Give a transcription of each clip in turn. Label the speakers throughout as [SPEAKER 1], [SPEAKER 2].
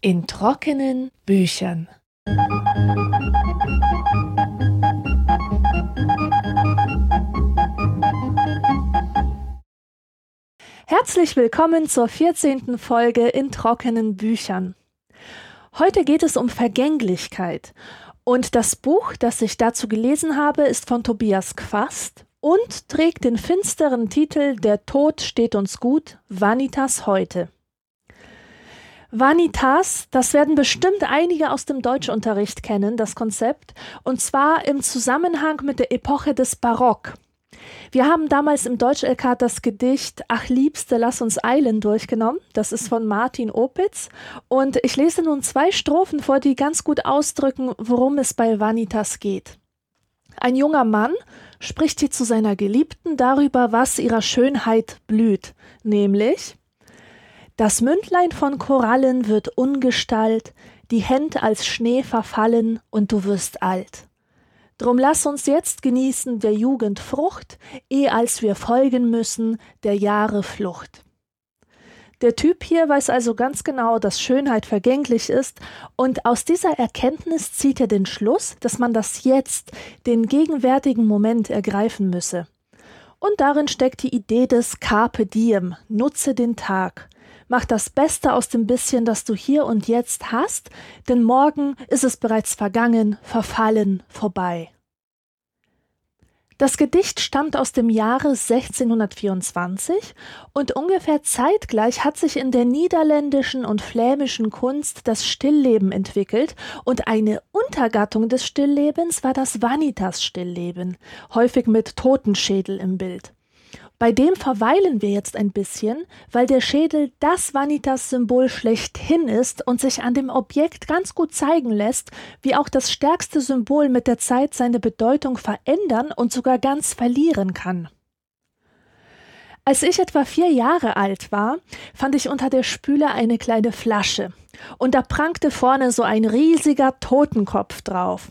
[SPEAKER 1] In trockenen Büchern. Herzlich willkommen zur 14. Folge in trockenen Büchern. Heute geht es um Vergänglichkeit. Und das Buch, das ich dazu gelesen habe, ist von Tobias Quast und trägt den finsteren Titel Der Tod steht uns gut, Vanitas heute. Vanitas, das werden bestimmt einige aus dem Deutschunterricht kennen, das Konzept, und zwar im Zusammenhang mit der Epoche des Barock. Wir haben damals im Deutsch-LK das Gedicht Ach Liebste, lass uns eilen durchgenommen. Das ist von Martin Opitz. Und ich lese nun zwei Strophen vor, die ganz gut ausdrücken, worum es bei Vanitas geht. Ein junger Mann spricht hier zu seiner Geliebten darüber, was ihrer Schönheit blüht, nämlich das Mündlein von Korallen wird ungestalt, die Händ als Schnee verfallen und du wirst alt. Drum lass uns jetzt genießen der Jugend Frucht, eh als wir folgen müssen der Jahre Flucht. Der Typ hier weiß also ganz genau, dass Schönheit vergänglich ist, und aus dieser Erkenntnis zieht er den Schluss, dass man das jetzt, den gegenwärtigen Moment ergreifen müsse. Und darin steckt die Idee des Carpe diem, nutze den Tag. Mach das Beste aus dem bisschen, das du hier und jetzt hast, denn morgen ist es bereits vergangen, verfallen, vorbei. Das Gedicht stammt aus dem Jahre 1624 und ungefähr zeitgleich hat sich in der niederländischen und flämischen Kunst das Stillleben entwickelt und eine Untergattung des Stilllebens war das Vanitas-Stillleben, häufig mit Totenschädel im Bild. Bei dem verweilen wir jetzt ein bisschen, weil der Schädel das Vanitas-Symbol schlechthin ist und sich an dem Objekt ganz gut zeigen lässt, wie auch das stärkste Symbol mit der Zeit seine Bedeutung verändern und sogar ganz verlieren kann. Als ich etwa vier Jahre alt war, fand ich unter der Spüle eine kleine Flasche, und da prangte vorne so ein riesiger Totenkopf drauf.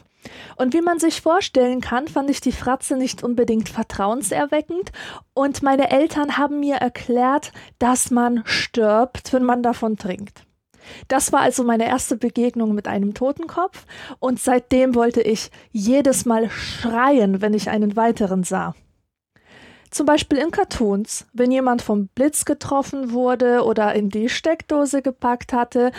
[SPEAKER 1] Und wie man sich vorstellen kann, fand ich die Fratze nicht unbedingt vertrauenserweckend und meine Eltern haben mir erklärt, dass man stirbt, wenn man davon trinkt. Das war also meine erste Begegnung mit einem Totenkopf und seitdem wollte ich jedes Mal schreien, wenn ich einen weiteren sah. Zum Beispiel in Cartoons, wenn jemand vom Blitz getroffen wurde oder in die Steckdose gepackt hatte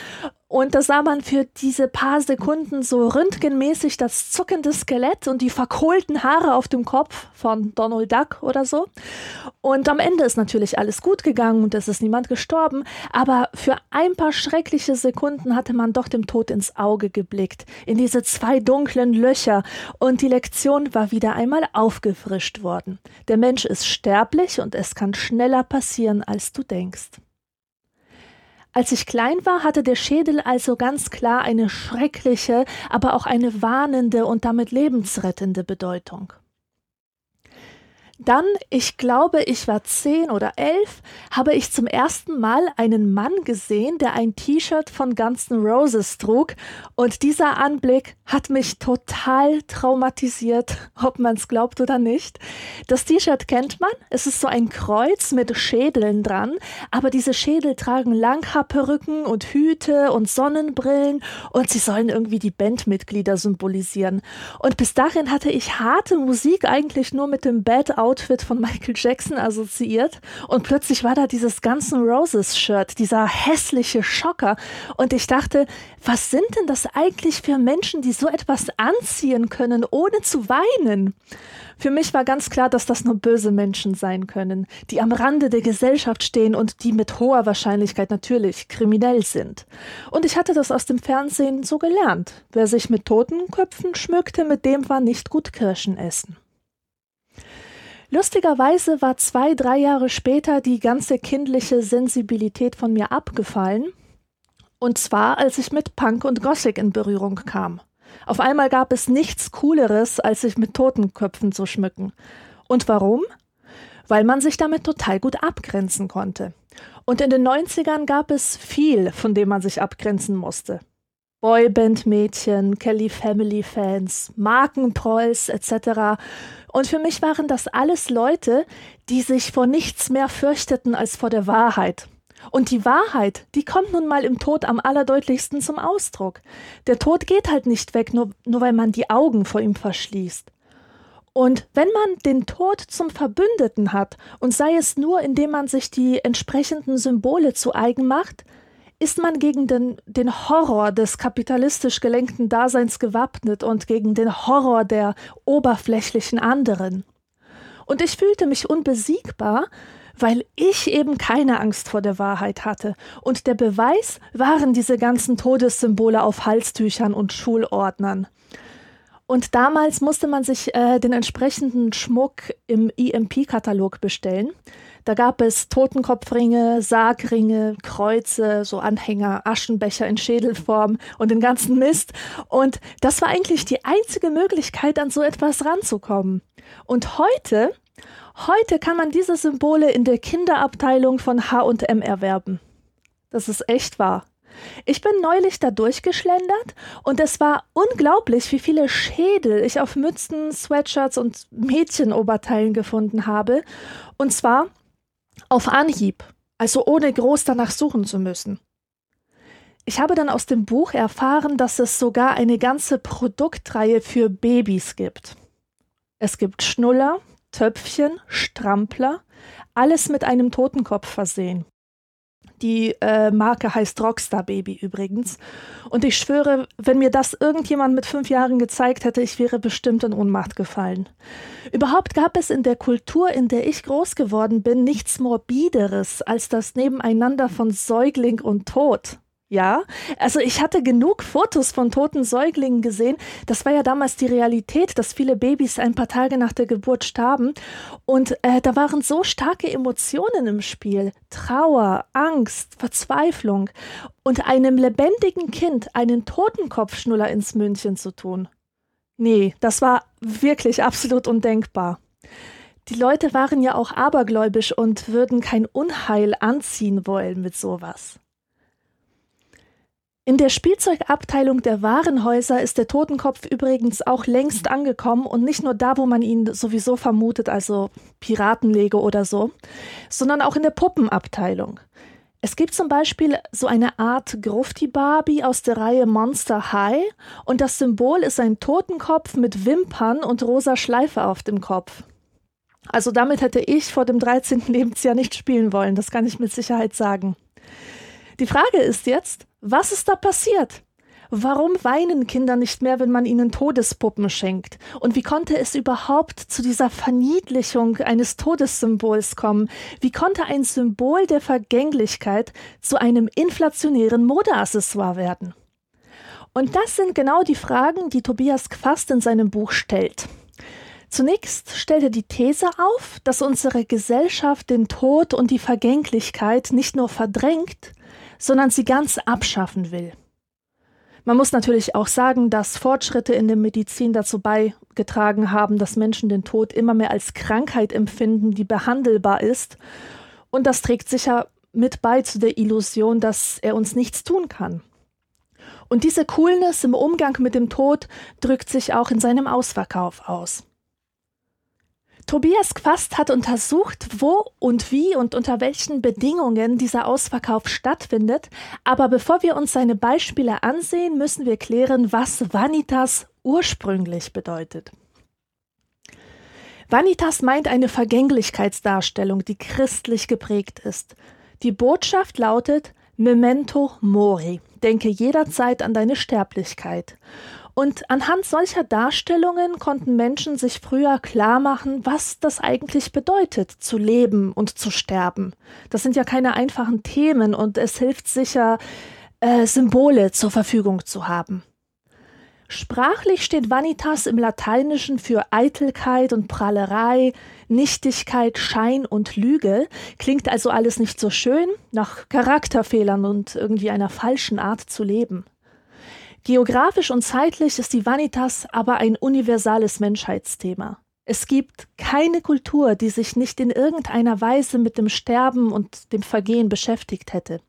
[SPEAKER 1] und da sah man für diese paar Sekunden so röntgenmäßig das zuckende Skelett und die verkohlten Haare auf dem Kopf von Donald Duck oder so. Und am Ende ist natürlich alles gut gegangen und es ist niemand gestorben, aber für ein paar schreckliche Sekunden hatte man doch dem Tod ins Auge geblickt, in diese zwei dunklen Löcher, und die Lektion war wieder einmal aufgefrischt worden. Der Mensch ist sterblich und es kann schneller passieren, als du denkst. Als ich klein war, hatte der Schädel also ganz klar eine schreckliche, aber auch eine warnende und damit lebensrettende Bedeutung. Dann, ich glaube, ich war zehn oder elf, habe ich zum ersten Mal einen Mann gesehen, der ein T-Shirt von Guns N' Roses trug, und dieser Anblick hat mich total traumatisiert, ob man es glaubt oder nicht. Das T-Shirt kennt man, es ist so ein Kreuz mit Schädeln dran, aber diese Schädel tragen Langhaarperücken und Hüte und Sonnenbrillen und sie sollen irgendwie die Bandmitglieder symbolisieren. Und bis dahin hatte ich harte Musik eigentlich nur mit dem Bad Outfit von Michael Jackson assoziiert und plötzlich war da dieses Guns N' Roses Shirt, dieser hässliche Schocker und ich dachte, was sind denn das eigentlich für Menschen, die so etwas anziehen können, ohne zu weinen? Für mich war ganz klar, dass das nur böse Menschen sein können, die am Rande der Gesellschaft stehen und die mit hoher Wahrscheinlichkeit natürlich kriminell sind. Und ich hatte das aus dem Fernsehen so gelernt. Wer sich mit Totenköpfen schmückte, mit dem war nicht gut Kirschen essen. Lustigerweise war zwei, drei Jahre später die ganze kindliche Sensibilität von mir abgefallen. Und zwar, als ich mit Punk und Gothic in Berührung kam. Auf einmal gab es nichts Cooleres, als sich mit Totenköpfen zu schmücken. Und warum? Weil man sich damit total gut abgrenzen konnte. Und in den 90ern gab es viel, von dem man sich abgrenzen musste. Boyband-Mädchen, Kelly Family-Fans, Markentrolls etc. Und für mich waren das alles Leute, die sich vor nichts mehr fürchteten als vor der Wahrheit. Und die Wahrheit, die kommt nun mal im Tod am allerdeutlichsten zum Ausdruck. Der Tod geht halt nicht weg, nur, nur weil man die Augen vor ihm verschließt. Und wenn man den Tod zum Verbündeten hat, und sei es nur, indem man sich die entsprechenden Symbole zu eigen macht, ist man gegen den, den Horror des kapitalistisch gelenkten Daseins gewappnet und gegen den Horror der oberflächlichen anderen. Und ich fühlte mich unbesiegbar, weil ich eben keine Angst vor der Wahrheit hatte. Und der Beweis waren diese ganzen Todessymbole auf Halstüchern und Schulordnern. Und damals musste man sich äh, den entsprechenden Schmuck im EMP-Katalog bestellen. Da gab es Totenkopfringe, Sargringe, Kreuze, so Anhänger, Aschenbecher in Schädelform und den ganzen Mist. Und das war eigentlich die einzige Möglichkeit, an so etwas ranzukommen. Und heute, heute kann man diese Symbole in der Kinderabteilung von H&M erwerben. Das ist echt wahr. Ich bin neulich da durchgeschlendert und es war unglaublich, wie viele Schädel ich auf Mützen, Sweatshirts und Mädchenoberteilen gefunden habe. Und zwar auf Anhieb, also ohne groß danach suchen zu müssen. Ich habe dann aus dem Buch erfahren, dass es sogar eine ganze Produktreihe für Babys gibt. Es gibt Schnuller, Töpfchen, Strampler, alles mit einem Totenkopf versehen. Die äh, Marke heißt Rockstar Baby übrigens. Und ich schwöre, wenn mir das irgendjemand mit fünf Jahren gezeigt hätte, ich wäre bestimmt in Ohnmacht gefallen. Überhaupt gab es in der Kultur, in der ich groß geworden bin, nichts Morbideres als das Nebeneinander von Säugling und Tod. Ja, also ich hatte genug Fotos von toten Säuglingen gesehen. Das war ja damals die Realität, dass viele Babys ein paar Tage nach der Geburt starben. Und äh, da waren so starke Emotionen im Spiel. Trauer, Angst, Verzweiflung. Und einem lebendigen Kind einen Totenkopfschnuller ins Mündchen zu tun. Nee, das war wirklich absolut undenkbar. Die Leute waren ja auch abergläubisch und würden kein Unheil anziehen wollen mit sowas. In der Spielzeugabteilung der Warenhäuser ist der Totenkopf übrigens auch längst angekommen und nicht nur da, wo man ihn sowieso vermutet, also Piratenlege oder so, sondern auch in der Puppenabteilung. Es gibt zum Beispiel so eine Art Grufti-Barbie aus der Reihe Monster High und das Symbol ist ein Totenkopf mit Wimpern und rosa Schleife auf dem Kopf. Also damit hätte ich vor dem 13. Lebensjahr nicht spielen wollen, das kann ich mit Sicherheit sagen. Die Frage ist jetzt, was ist da passiert? Warum weinen Kinder nicht mehr, wenn man ihnen Todespuppen schenkt? Und wie konnte es überhaupt zu dieser Verniedlichung eines Todessymbols kommen? Wie konnte ein Symbol der Vergänglichkeit zu einem inflationären Modeaccessoire werden? Und das sind genau die Fragen, die Tobias Quast in seinem Buch stellt. Zunächst stellt er die These auf, dass unsere Gesellschaft den Tod und die Vergänglichkeit nicht nur verdrängt, sondern sie ganz abschaffen will. Man muss natürlich auch sagen, dass Fortschritte in der Medizin dazu beigetragen haben, dass Menschen den Tod immer mehr als Krankheit empfinden, die behandelbar ist. Und das trägt sicher mit bei zu der Illusion, dass er uns nichts tun kann. Und diese Coolness im Umgang mit dem Tod drückt sich auch in seinem Ausverkauf aus. Tobias Quast hat untersucht, wo und wie und unter welchen Bedingungen dieser Ausverkauf stattfindet. Aber bevor wir uns seine Beispiele ansehen, müssen wir klären, was Vanitas ursprünglich bedeutet. Vanitas meint eine Vergänglichkeitsdarstellung, die christlich geprägt ist. Die Botschaft lautet Memento Mori, denke jederzeit an deine Sterblichkeit. Und anhand solcher Darstellungen konnten Menschen sich früher klar machen, was das eigentlich bedeutet, zu leben und zu sterben. Das sind ja keine einfachen Themen und es hilft sicher, äh, Symbole zur Verfügung zu haben. Sprachlich steht Vanitas im Lateinischen für Eitelkeit und Prahlerei, Nichtigkeit, Schein und Lüge, klingt also alles nicht so schön, nach Charakterfehlern und irgendwie einer falschen Art zu leben. Geografisch und zeitlich ist die Vanitas aber ein universales Menschheitsthema. Es gibt keine Kultur, die sich nicht in irgendeiner Weise mit dem Sterben und dem Vergehen beschäftigt hätte.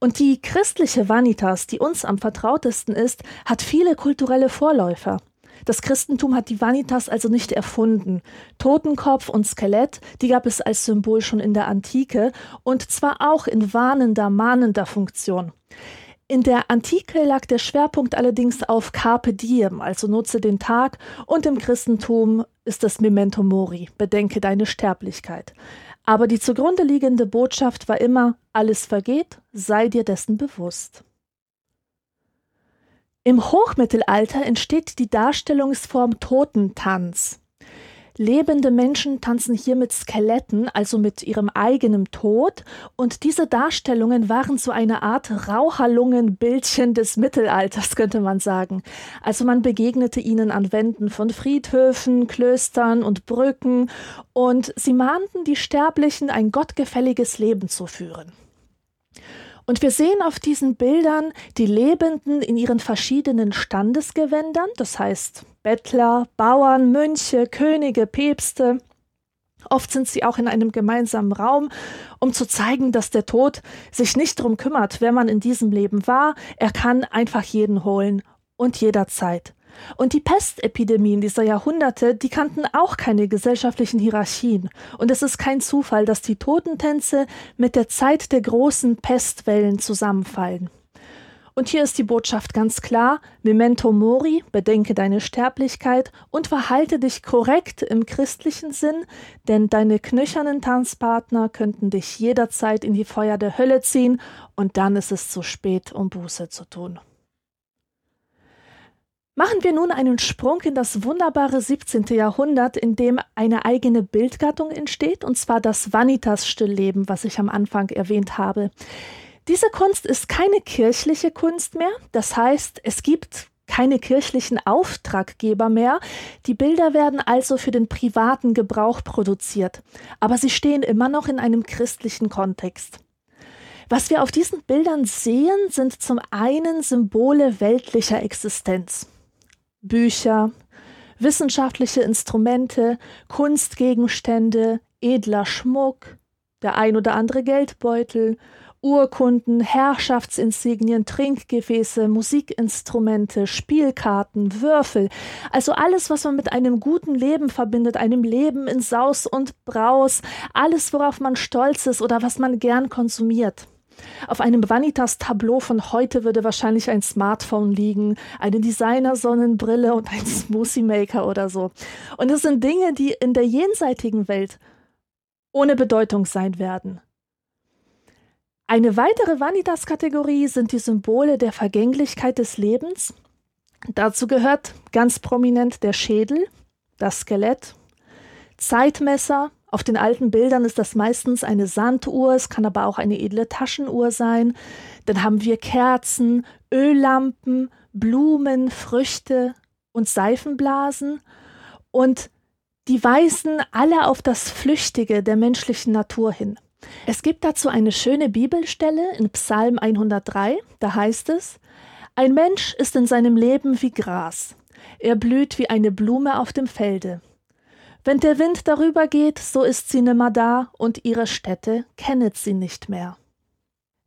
[SPEAKER 1] Und die christliche Vanitas, die uns am vertrautesten ist, hat viele kulturelle Vorläufer. Das Christentum hat die Vanitas also nicht erfunden. Totenkopf und Skelett, die gab es als Symbol schon in der Antike und zwar auch in warnender, mahnender Funktion. In der Antike lag der Schwerpunkt allerdings auf Carpe Diem, also nutze den Tag, und im Christentum ist das Memento Mori, bedenke deine Sterblichkeit. Aber die zugrunde liegende Botschaft war immer, alles vergeht, sei dir dessen bewusst. Im Hochmittelalter entsteht die Darstellungsform Totentanz. Lebende Menschen tanzen hier mit Skeletten, also mit ihrem eigenen Tod, und diese Darstellungen waren so eine Art Raucherlungenbildchen des Mittelalters, könnte man sagen. Also man begegnete ihnen an Wänden von Friedhöfen, Klöstern und Brücken, und sie mahnten die Sterblichen, ein gottgefälliges Leben zu führen. Und wir sehen auf diesen Bildern die Lebenden in ihren verschiedenen Standesgewändern, das heißt Bettler, Bauern, Mönche, Könige, Päpste. Oft sind sie auch in einem gemeinsamen Raum, um zu zeigen, dass der Tod sich nicht darum kümmert, wer man in diesem Leben war. Er kann einfach jeden holen und jederzeit. Und die Pestepidemien dieser Jahrhunderte, die kannten auch keine gesellschaftlichen Hierarchien. Und es ist kein Zufall, dass die Totentänze mit der Zeit der großen Pestwellen zusammenfallen. Und hier ist die Botschaft ganz klar: Memento mori, bedenke deine Sterblichkeit und verhalte dich korrekt im christlichen Sinn, denn deine knöchernen Tanzpartner könnten dich jederzeit in die Feuer der Hölle ziehen und dann ist es zu spät, um Buße zu tun. Machen wir nun einen Sprung in das wunderbare 17. Jahrhundert, in dem eine eigene Bildgattung entsteht, und zwar das Vanitas-Stillleben, was ich am Anfang erwähnt habe. Diese Kunst ist keine kirchliche Kunst mehr, das heißt, es gibt keine kirchlichen Auftraggeber mehr. Die Bilder werden also für den privaten Gebrauch produziert, aber sie stehen immer noch in einem christlichen Kontext. Was wir auf diesen Bildern sehen, sind zum einen Symbole weltlicher Existenz. Bücher, wissenschaftliche Instrumente, Kunstgegenstände, edler Schmuck, der ein oder andere Geldbeutel, Urkunden, Herrschaftsinsignien, Trinkgefäße, Musikinstrumente, Spielkarten, Würfel, also alles, was man mit einem guten Leben verbindet, einem Leben in Saus und Braus, alles, worauf man stolz ist oder was man gern konsumiert. Auf einem Vanitas-Tableau von heute würde wahrscheinlich ein Smartphone liegen, eine Designer-Sonnenbrille und ein Smoothie-Maker oder so. Und es sind Dinge, die in der jenseitigen Welt ohne Bedeutung sein werden. Eine weitere Vanitas-Kategorie sind die Symbole der Vergänglichkeit des Lebens. Dazu gehört ganz prominent der Schädel, das Skelett, Zeitmesser, auf den alten Bildern ist das meistens eine Sanduhr, es kann aber auch eine edle Taschenuhr sein. Dann haben wir Kerzen, Öllampen, Blumen, Früchte und Seifenblasen. Und die weisen alle auf das Flüchtige der menschlichen Natur hin. Es gibt dazu eine schöne Bibelstelle in Psalm 103, da heißt es, Ein Mensch ist in seinem Leben wie Gras, er blüht wie eine Blume auf dem Felde. Wenn der Wind darüber geht, so ist sie nimmer da und ihre Städte kennet sie nicht mehr.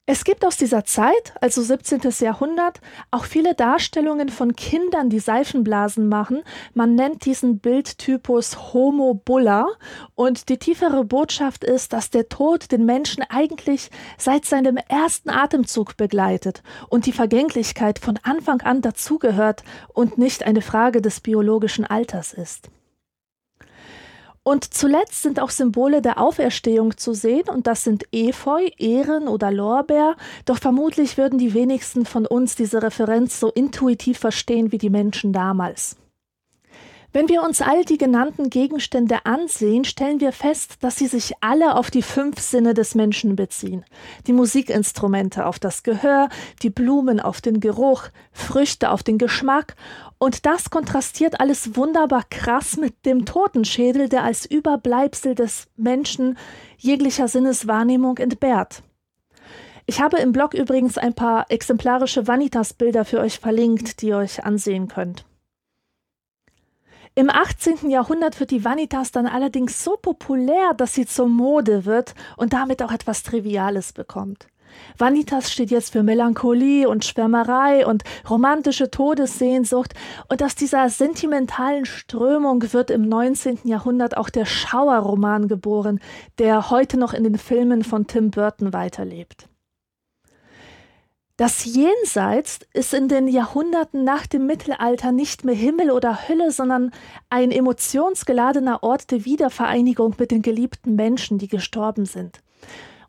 [SPEAKER 1] Es gibt aus dieser Zeit, also 17. Jahrhundert, auch viele Darstellungen von Kindern, die Seifenblasen machen. Man nennt diesen Bildtypus Homo Bulla und die tiefere Botschaft ist, dass der Tod den Menschen eigentlich seit seinem ersten Atemzug begleitet und die Vergänglichkeit von Anfang an dazugehört und nicht eine Frage des biologischen Alters ist. Und zuletzt sind auch Symbole der Auferstehung zu sehen, und das sind Efeu, Ehren oder Lorbeer, doch vermutlich würden die wenigsten von uns diese Referenz so intuitiv verstehen wie die Menschen damals. Wenn wir uns all die genannten Gegenstände ansehen, stellen wir fest, dass sie sich alle auf die fünf Sinne des Menschen beziehen. Die Musikinstrumente auf das Gehör, die Blumen auf den Geruch, Früchte auf den Geschmack und das kontrastiert alles wunderbar krass mit dem Totenschädel, der als Überbleibsel des Menschen jeglicher Sinneswahrnehmung entbehrt. Ich habe im Blog übrigens ein paar exemplarische Vanitas-Bilder für euch verlinkt, die ihr euch ansehen könnt. Im 18. Jahrhundert wird die Vanitas dann allerdings so populär, dass sie zur Mode wird und damit auch etwas Triviales bekommt. Vanitas steht jetzt für Melancholie und Schwärmerei und romantische Todessehnsucht und aus dieser sentimentalen Strömung wird im 19. Jahrhundert auch der Schauerroman geboren, der heute noch in den Filmen von Tim Burton weiterlebt. Das Jenseits ist in den Jahrhunderten nach dem Mittelalter nicht mehr Himmel oder Hölle, sondern ein emotionsgeladener Ort der Wiedervereinigung mit den geliebten Menschen, die gestorben sind.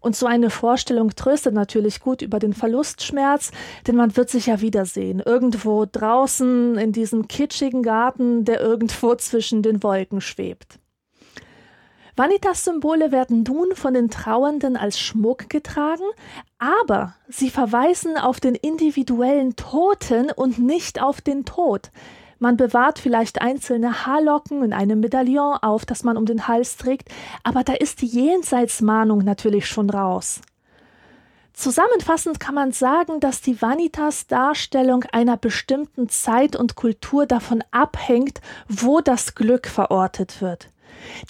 [SPEAKER 1] Und so eine Vorstellung tröstet natürlich gut über den Verlustschmerz, denn man wird sich ja wiedersehen. Irgendwo draußen in diesem kitschigen Garten, der irgendwo zwischen den Wolken schwebt. Vanitas-Symbole werden nun von den Trauernden als Schmuck getragen, aber sie verweisen auf den individuellen Toten und nicht auf den Tod. Man bewahrt vielleicht einzelne Haarlocken in einem Medaillon auf, das man um den Hals trägt, aber da ist die Jenseitsmahnung natürlich schon raus. Zusammenfassend kann man sagen, dass die Vanitas-Darstellung einer bestimmten Zeit und Kultur davon abhängt, wo das Glück verortet wird.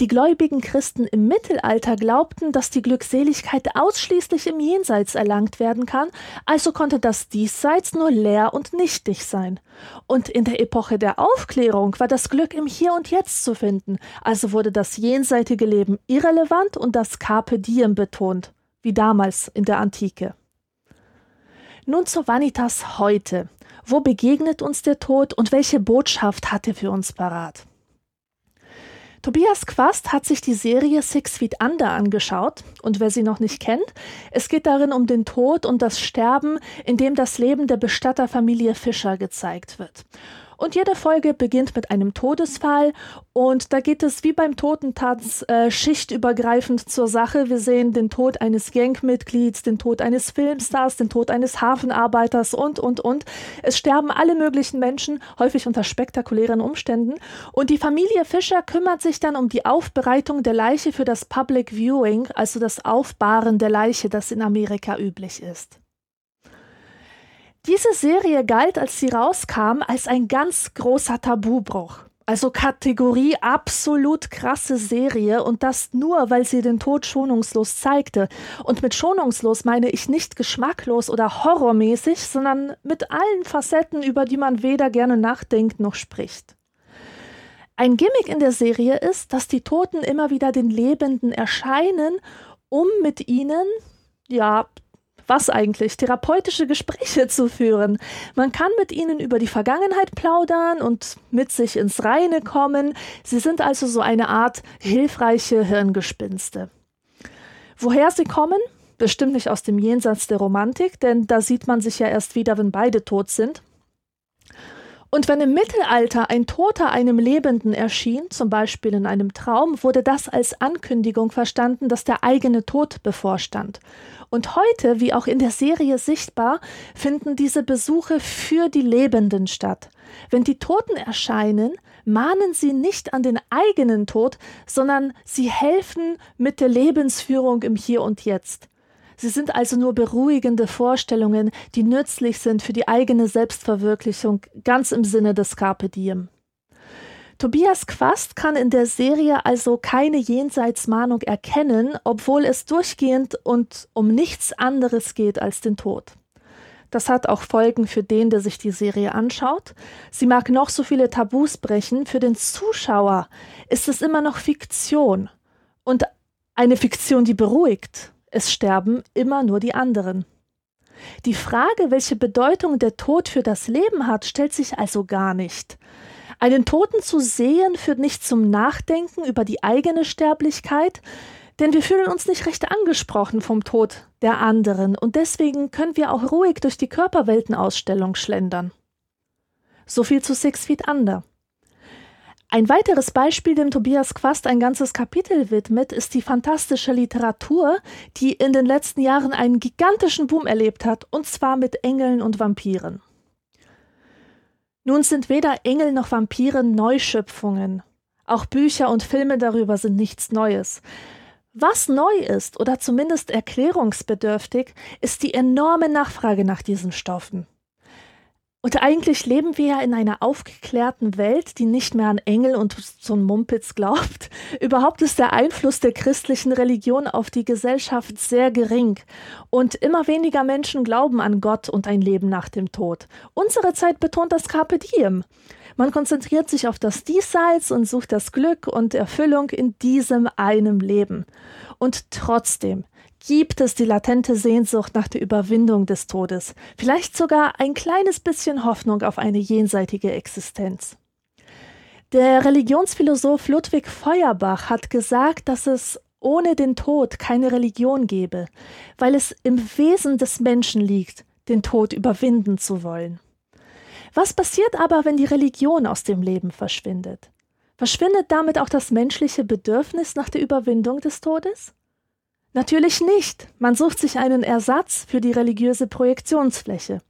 [SPEAKER 1] Die gläubigen Christen im Mittelalter glaubten, dass die Glückseligkeit ausschließlich im Jenseits erlangt werden kann, also konnte das Diesseits nur leer und nichtig sein. Und in der Epoche der Aufklärung war das Glück im Hier und Jetzt zu finden, also wurde das jenseitige Leben irrelevant und das Carpe Diem betont, wie damals in der Antike. Nun zur Vanitas heute. Wo begegnet uns der Tod und welche Botschaft hat er für uns parat? Tobias Quast hat sich die Serie Six Feet Under angeschaut und wer sie noch nicht kennt, es geht darin um den Tod und das Sterben, in dem das Leben der Bestatterfamilie Fischer gezeigt wird. Und jede Folge beginnt mit einem Todesfall und da geht es wie beim Totentanz äh, schichtübergreifend zur Sache. Wir sehen den Tod eines Gangmitglieds, den Tod eines Filmstars, den Tod eines Hafenarbeiters und, und, und. Es sterben alle möglichen Menschen, häufig unter spektakulären Umständen. Und die Familie Fischer kümmert sich dann um die Aufbereitung der Leiche für das Public Viewing, also das Aufbahren der Leiche, das in Amerika üblich ist. Diese Serie galt, als sie rauskam, als ein ganz großer Tabubruch. Also Kategorie absolut krasse Serie und das nur, weil sie den Tod schonungslos zeigte. Und mit schonungslos meine ich nicht geschmacklos oder horrormäßig, sondern mit allen Facetten, über die man weder gerne nachdenkt noch spricht. Ein Gimmick in der Serie ist, dass die Toten immer wieder den Lebenden erscheinen, um mit ihnen, ja, was eigentlich, therapeutische Gespräche zu führen. Man kann mit ihnen über die Vergangenheit plaudern und mit sich ins Reine kommen. Sie sind also so eine Art hilfreiche Hirngespinste. Woher sie kommen? Bestimmt nicht aus dem Jenseits der Romantik, denn da sieht man sich ja erst wieder, wenn beide tot sind. Und wenn im Mittelalter ein Toter einem Lebenden erschien, zum Beispiel in einem Traum, wurde das als Ankündigung verstanden, dass der eigene Tod bevorstand. Und heute, wie auch in der Serie sichtbar, finden diese Besuche für die Lebenden statt. Wenn die Toten erscheinen, mahnen sie nicht an den eigenen Tod, sondern sie helfen mit der Lebensführung im Hier und Jetzt. Sie sind also nur beruhigende Vorstellungen, die nützlich sind für die eigene Selbstverwirklichung, ganz im Sinne des Carpe Diem. Tobias Quast kann in der Serie also keine Jenseitsmahnung erkennen, obwohl es durchgehend und um nichts anderes geht als den Tod. Das hat auch Folgen für den, der sich die Serie anschaut. Sie mag noch so viele Tabus brechen, für den Zuschauer ist es immer noch Fiktion. Und eine Fiktion, die beruhigt es sterben immer nur die anderen. Die Frage, welche Bedeutung der Tod für das Leben hat, stellt sich also gar nicht. Einen Toten zu sehen führt nicht zum Nachdenken über die eigene Sterblichkeit, denn wir fühlen uns nicht recht angesprochen vom Tod der anderen und deswegen können wir auch ruhig durch die Körperweltenausstellung schlendern. So viel zu Six Feet Under. Ein weiteres Beispiel, dem Tobias Quast ein ganzes Kapitel widmet, ist die fantastische Literatur, die in den letzten Jahren einen gigantischen Boom erlebt hat, und zwar mit Engeln und Vampiren. Nun sind weder Engel noch Vampire Neuschöpfungen. Auch Bücher und Filme darüber sind nichts Neues. Was neu ist oder zumindest erklärungsbedürftig, ist die enorme Nachfrage nach diesen Stoffen. Und eigentlich leben wir ja in einer aufgeklärten Welt, die nicht mehr an Engel und so ein Mumpitz glaubt. Überhaupt ist der Einfluss der christlichen Religion auf die Gesellschaft sehr gering. Und immer weniger Menschen glauben an Gott und ein Leben nach dem Tod. Unsere Zeit betont das Carpe Diem. Man konzentriert sich auf das Diesseits und sucht das Glück und Erfüllung in diesem einen Leben. Und trotzdem, gibt es die latente Sehnsucht nach der Überwindung des Todes, vielleicht sogar ein kleines bisschen Hoffnung auf eine jenseitige Existenz. Der Religionsphilosoph Ludwig Feuerbach hat gesagt, dass es ohne den Tod keine Religion gäbe, weil es im Wesen des Menschen liegt, den Tod überwinden zu wollen. Was passiert aber, wenn die Religion aus dem Leben verschwindet? Verschwindet damit auch das menschliche Bedürfnis nach der Überwindung des Todes? Natürlich nicht. Man sucht sich einen Ersatz für die religiöse Projektionsfläche.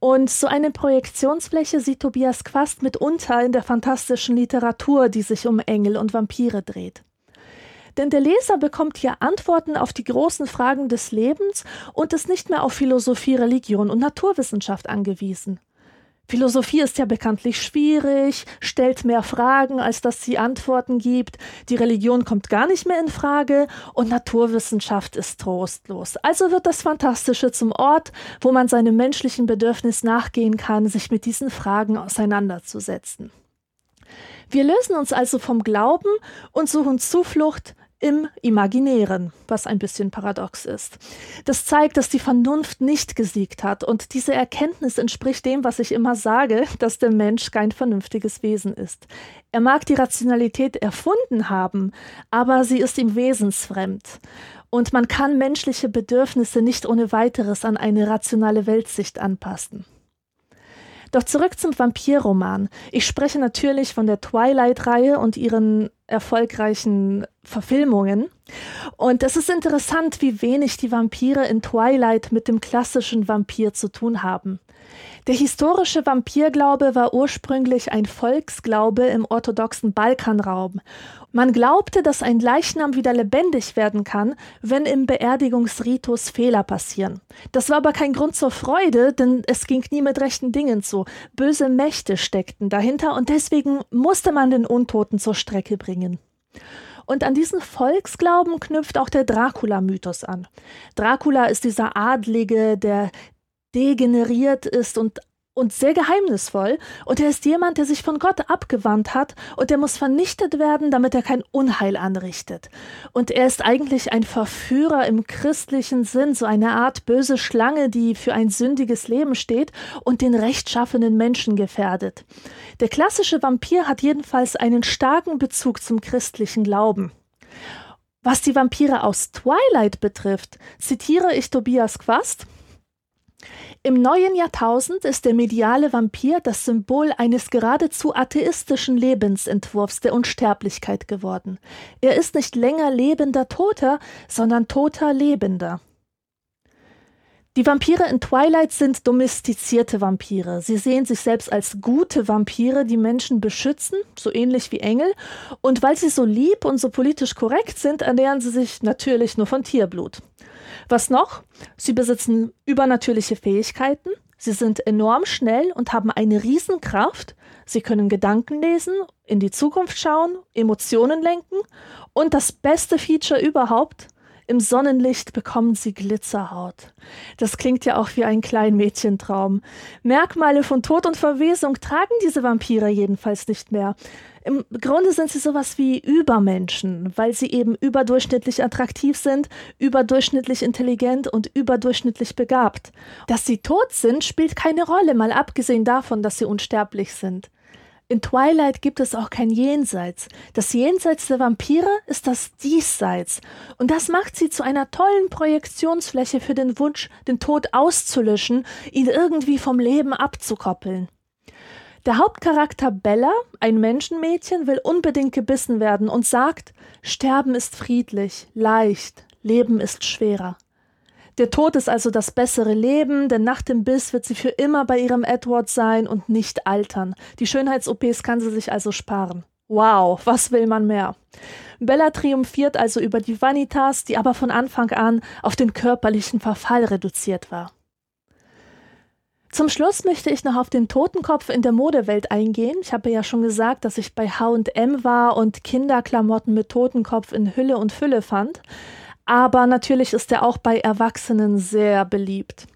[SPEAKER 1] Und so eine Projektionsfläche sieht Tobias Quast mitunter in der fantastischen Literatur, die sich um Engel und Vampire dreht. Denn der Leser bekommt hier Antworten auf die großen Fragen des Lebens und ist nicht mehr auf Philosophie, Religion und Naturwissenschaft angewiesen. Philosophie ist ja bekanntlich schwierig, stellt mehr Fragen, als dass sie Antworten gibt. Die Religion kommt gar nicht mehr in Frage und Naturwissenschaft ist trostlos. Also wird das Fantastische zum Ort, wo man seinem menschlichen Bedürfnis nachgehen kann, sich mit diesen Fragen auseinanderzusetzen. Wir lösen uns also vom Glauben und suchen Zuflucht im Imaginären, was ein bisschen paradox ist. Das zeigt, dass die Vernunft nicht gesiegt hat und diese Erkenntnis entspricht dem, was ich immer sage, dass der Mensch kein vernünftiges Wesen ist. Er mag die Rationalität erfunden haben, aber sie ist ihm wesensfremd. Und man kann menschliche Bedürfnisse nicht ohne weiteres an eine rationale Weltsicht anpassen. Doch zurück zum Vampirroman. Ich spreche natürlich von der Twilight-Reihe und ihren erfolgreichen Verfilmungen. Und es ist interessant, wie wenig die Vampire in Twilight mit dem klassischen Vampir zu tun haben. Der historische Vampirglaube war ursprünglich ein Volksglaube im orthodoxen Balkanraum. Man glaubte, dass ein Leichnam wieder lebendig werden kann, wenn im Beerdigungsritus Fehler passieren. Das war aber kein Grund zur Freude, denn es ging nie mit rechten Dingen zu. Böse Mächte steckten dahinter und deswegen musste man den Untoten zur Strecke bringen. Und an diesen Volksglauben knüpft auch der Dracula-Mythos an. Dracula ist dieser Adlige, der degeneriert ist und und sehr geheimnisvoll. Und er ist jemand, der sich von Gott abgewandt hat und der muss vernichtet werden, damit er kein Unheil anrichtet. Und er ist eigentlich ein Verführer im christlichen Sinn, so eine Art böse Schlange, die für ein sündiges Leben steht und den rechtschaffenen Menschen gefährdet. Der klassische Vampir hat jedenfalls einen starken Bezug zum christlichen Glauben. Was die Vampire aus Twilight betrifft, zitiere ich Tobias Quast, im neuen Jahrtausend ist der mediale Vampir das Symbol eines geradezu atheistischen Lebensentwurfs der Unsterblichkeit geworden. Er ist nicht länger lebender Toter, sondern toter Lebender. Die Vampire in Twilight sind domestizierte Vampire. Sie sehen sich selbst als gute Vampire, die Menschen beschützen, so ähnlich wie Engel. Und weil sie so lieb und so politisch korrekt sind, ernähren sie sich natürlich nur von Tierblut. Was noch? Sie besitzen übernatürliche Fähigkeiten. Sie sind enorm schnell und haben eine Riesenkraft. Sie können Gedanken lesen, in die Zukunft schauen, Emotionen lenken und das beste Feature überhaupt, im Sonnenlicht bekommen sie Glitzerhaut. Das klingt ja auch wie ein Kleinmädchentraum. Merkmale von Tod und Verwesung tragen diese Vampire jedenfalls nicht mehr. Im Grunde sind sie sowas wie Übermenschen, weil sie eben überdurchschnittlich attraktiv sind, überdurchschnittlich intelligent und überdurchschnittlich begabt. Dass sie tot sind, spielt keine Rolle, mal abgesehen davon, dass sie unsterblich sind. In Twilight gibt es auch kein Jenseits. Das Jenseits der Vampire ist das Diesseits. Und das macht sie zu einer tollen Projektionsfläche für den Wunsch, den Tod auszulöschen, ihn irgendwie vom Leben abzukoppeln. Der Hauptcharakter Bella, ein Menschenmädchen, will unbedingt gebissen werden und sagt, Sterben ist friedlich, leicht, Leben ist schwerer. Der Tod ist also das bessere Leben, denn nach dem Biss wird sie für immer bei ihrem Edward sein und nicht altern. Die Schönheits-OPs kann sie sich also sparen. Wow, was will man mehr? Bella triumphiert also über die Vanitas, die aber von Anfang an auf den körperlichen Verfall reduziert war. Zum Schluss möchte ich noch auf den Totenkopf in der Modewelt eingehen. Ich habe ja schon gesagt, dass ich bei H&M war und Kinderklamotten mit Totenkopf in Hülle und Fülle fand. Aber natürlich ist er auch bei Erwachsenen sehr beliebt.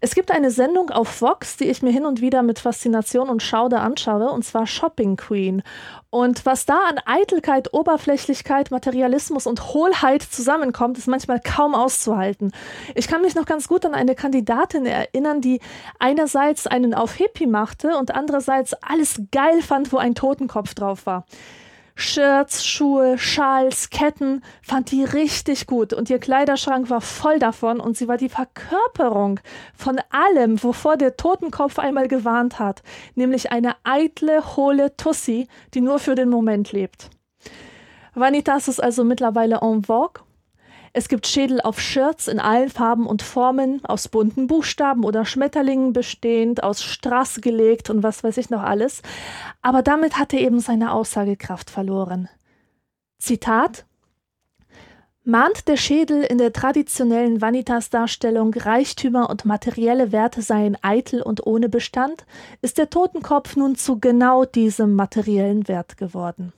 [SPEAKER 1] Es gibt eine Sendung auf Vox, die ich mir hin und wieder mit Faszination und Schauder anschaue, und zwar Shopping Queen. Und was da an Eitelkeit, Oberflächlichkeit, Materialismus und Hohlheit zusammenkommt, ist manchmal kaum auszuhalten. Ich kann mich noch ganz gut an eine Kandidatin erinnern, die einerseits einen auf Hippie machte und andererseits alles geil fand, wo ein Totenkopf drauf war. Shirts, Schuhe, Schals, Ketten, fand die richtig gut und ihr Kleiderschrank war voll davon und sie war die Verkörperung von allem, wovor der Totenkopf einmal gewarnt hat, nämlich eine eitle, hohle Tussi, die nur für den Moment lebt. Vanitas ist also mittlerweile en vogue es gibt Schädel auf Shirts in allen Farben und Formen, aus bunten Buchstaben oder Schmetterlingen bestehend, aus Strass gelegt und was weiß ich noch alles. Aber damit hat er eben seine Aussagekraft verloren. Zitat Mahnt der Schädel in der traditionellen Vanitas-Darstellung, Reichtümer und materielle Werte seien eitel und ohne Bestand, ist der Totenkopf nun zu genau diesem materiellen Wert geworden.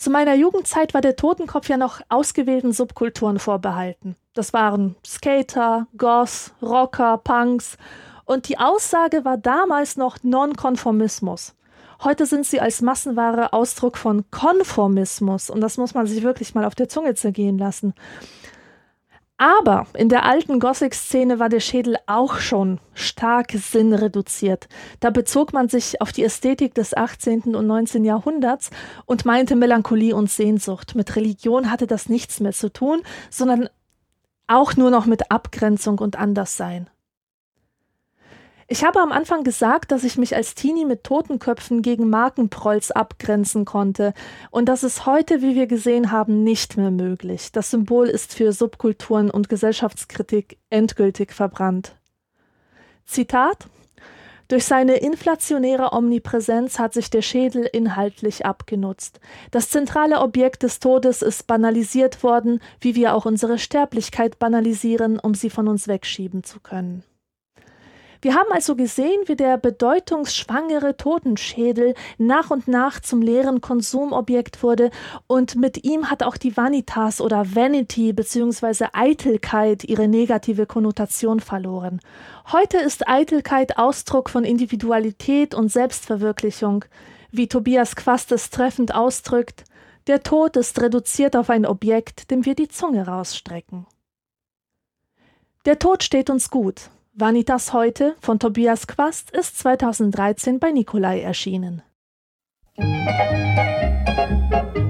[SPEAKER 1] Zu meiner Jugendzeit war der Totenkopf ja noch ausgewählten Subkulturen vorbehalten. Das waren Skater, Goths, Rocker, Punks. Und die Aussage war damals noch Nonkonformismus. Heute sind sie als Massenware Ausdruck von Konformismus. Und das muss man sich wirklich mal auf der Zunge zergehen lassen. Aber in der alten Gothic-Szene war der Schädel auch schon stark sinnreduziert. Da bezog man sich auf die Ästhetik des 18. und 19. Jahrhunderts und meinte Melancholie und Sehnsucht. Mit Religion hatte das nichts mehr zu tun, sondern auch nur noch mit Abgrenzung und Anderssein. Ich habe am Anfang gesagt, dass ich mich als Teenie mit Totenköpfen gegen Markenprolls abgrenzen konnte. Und das ist heute, wie wir gesehen haben, nicht mehr möglich. Das Symbol ist für Subkulturen und Gesellschaftskritik endgültig verbrannt. Zitat durch seine inflationäre Omnipräsenz hat sich der Schädel inhaltlich abgenutzt. Das zentrale Objekt des Todes ist banalisiert worden, wie wir auch unsere Sterblichkeit banalisieren, um sie von uns wegschieben zu können. Wir haben also gesehen, wie der bedeutungsschwangere Totenschädel nach und nach zum leeren Konsumobjekt wurde und mit ihm hat auch die Vanitas oder Vanity bzw. Eitelkeit ihre negative Konnotation verloren. Heute ist Eitelkeit Ausdruck von Individualität und Selbstverwirklichung. Wie Tobias Quast es treffend ausdrückt, der Tod ist reduziert auf ein Objekt, dem wir die Zunge rausstrecken. Der Tod steht uns gut. Vanitas heute von Tobias Quast ist 2013 bei Nikolai erschienen. Musik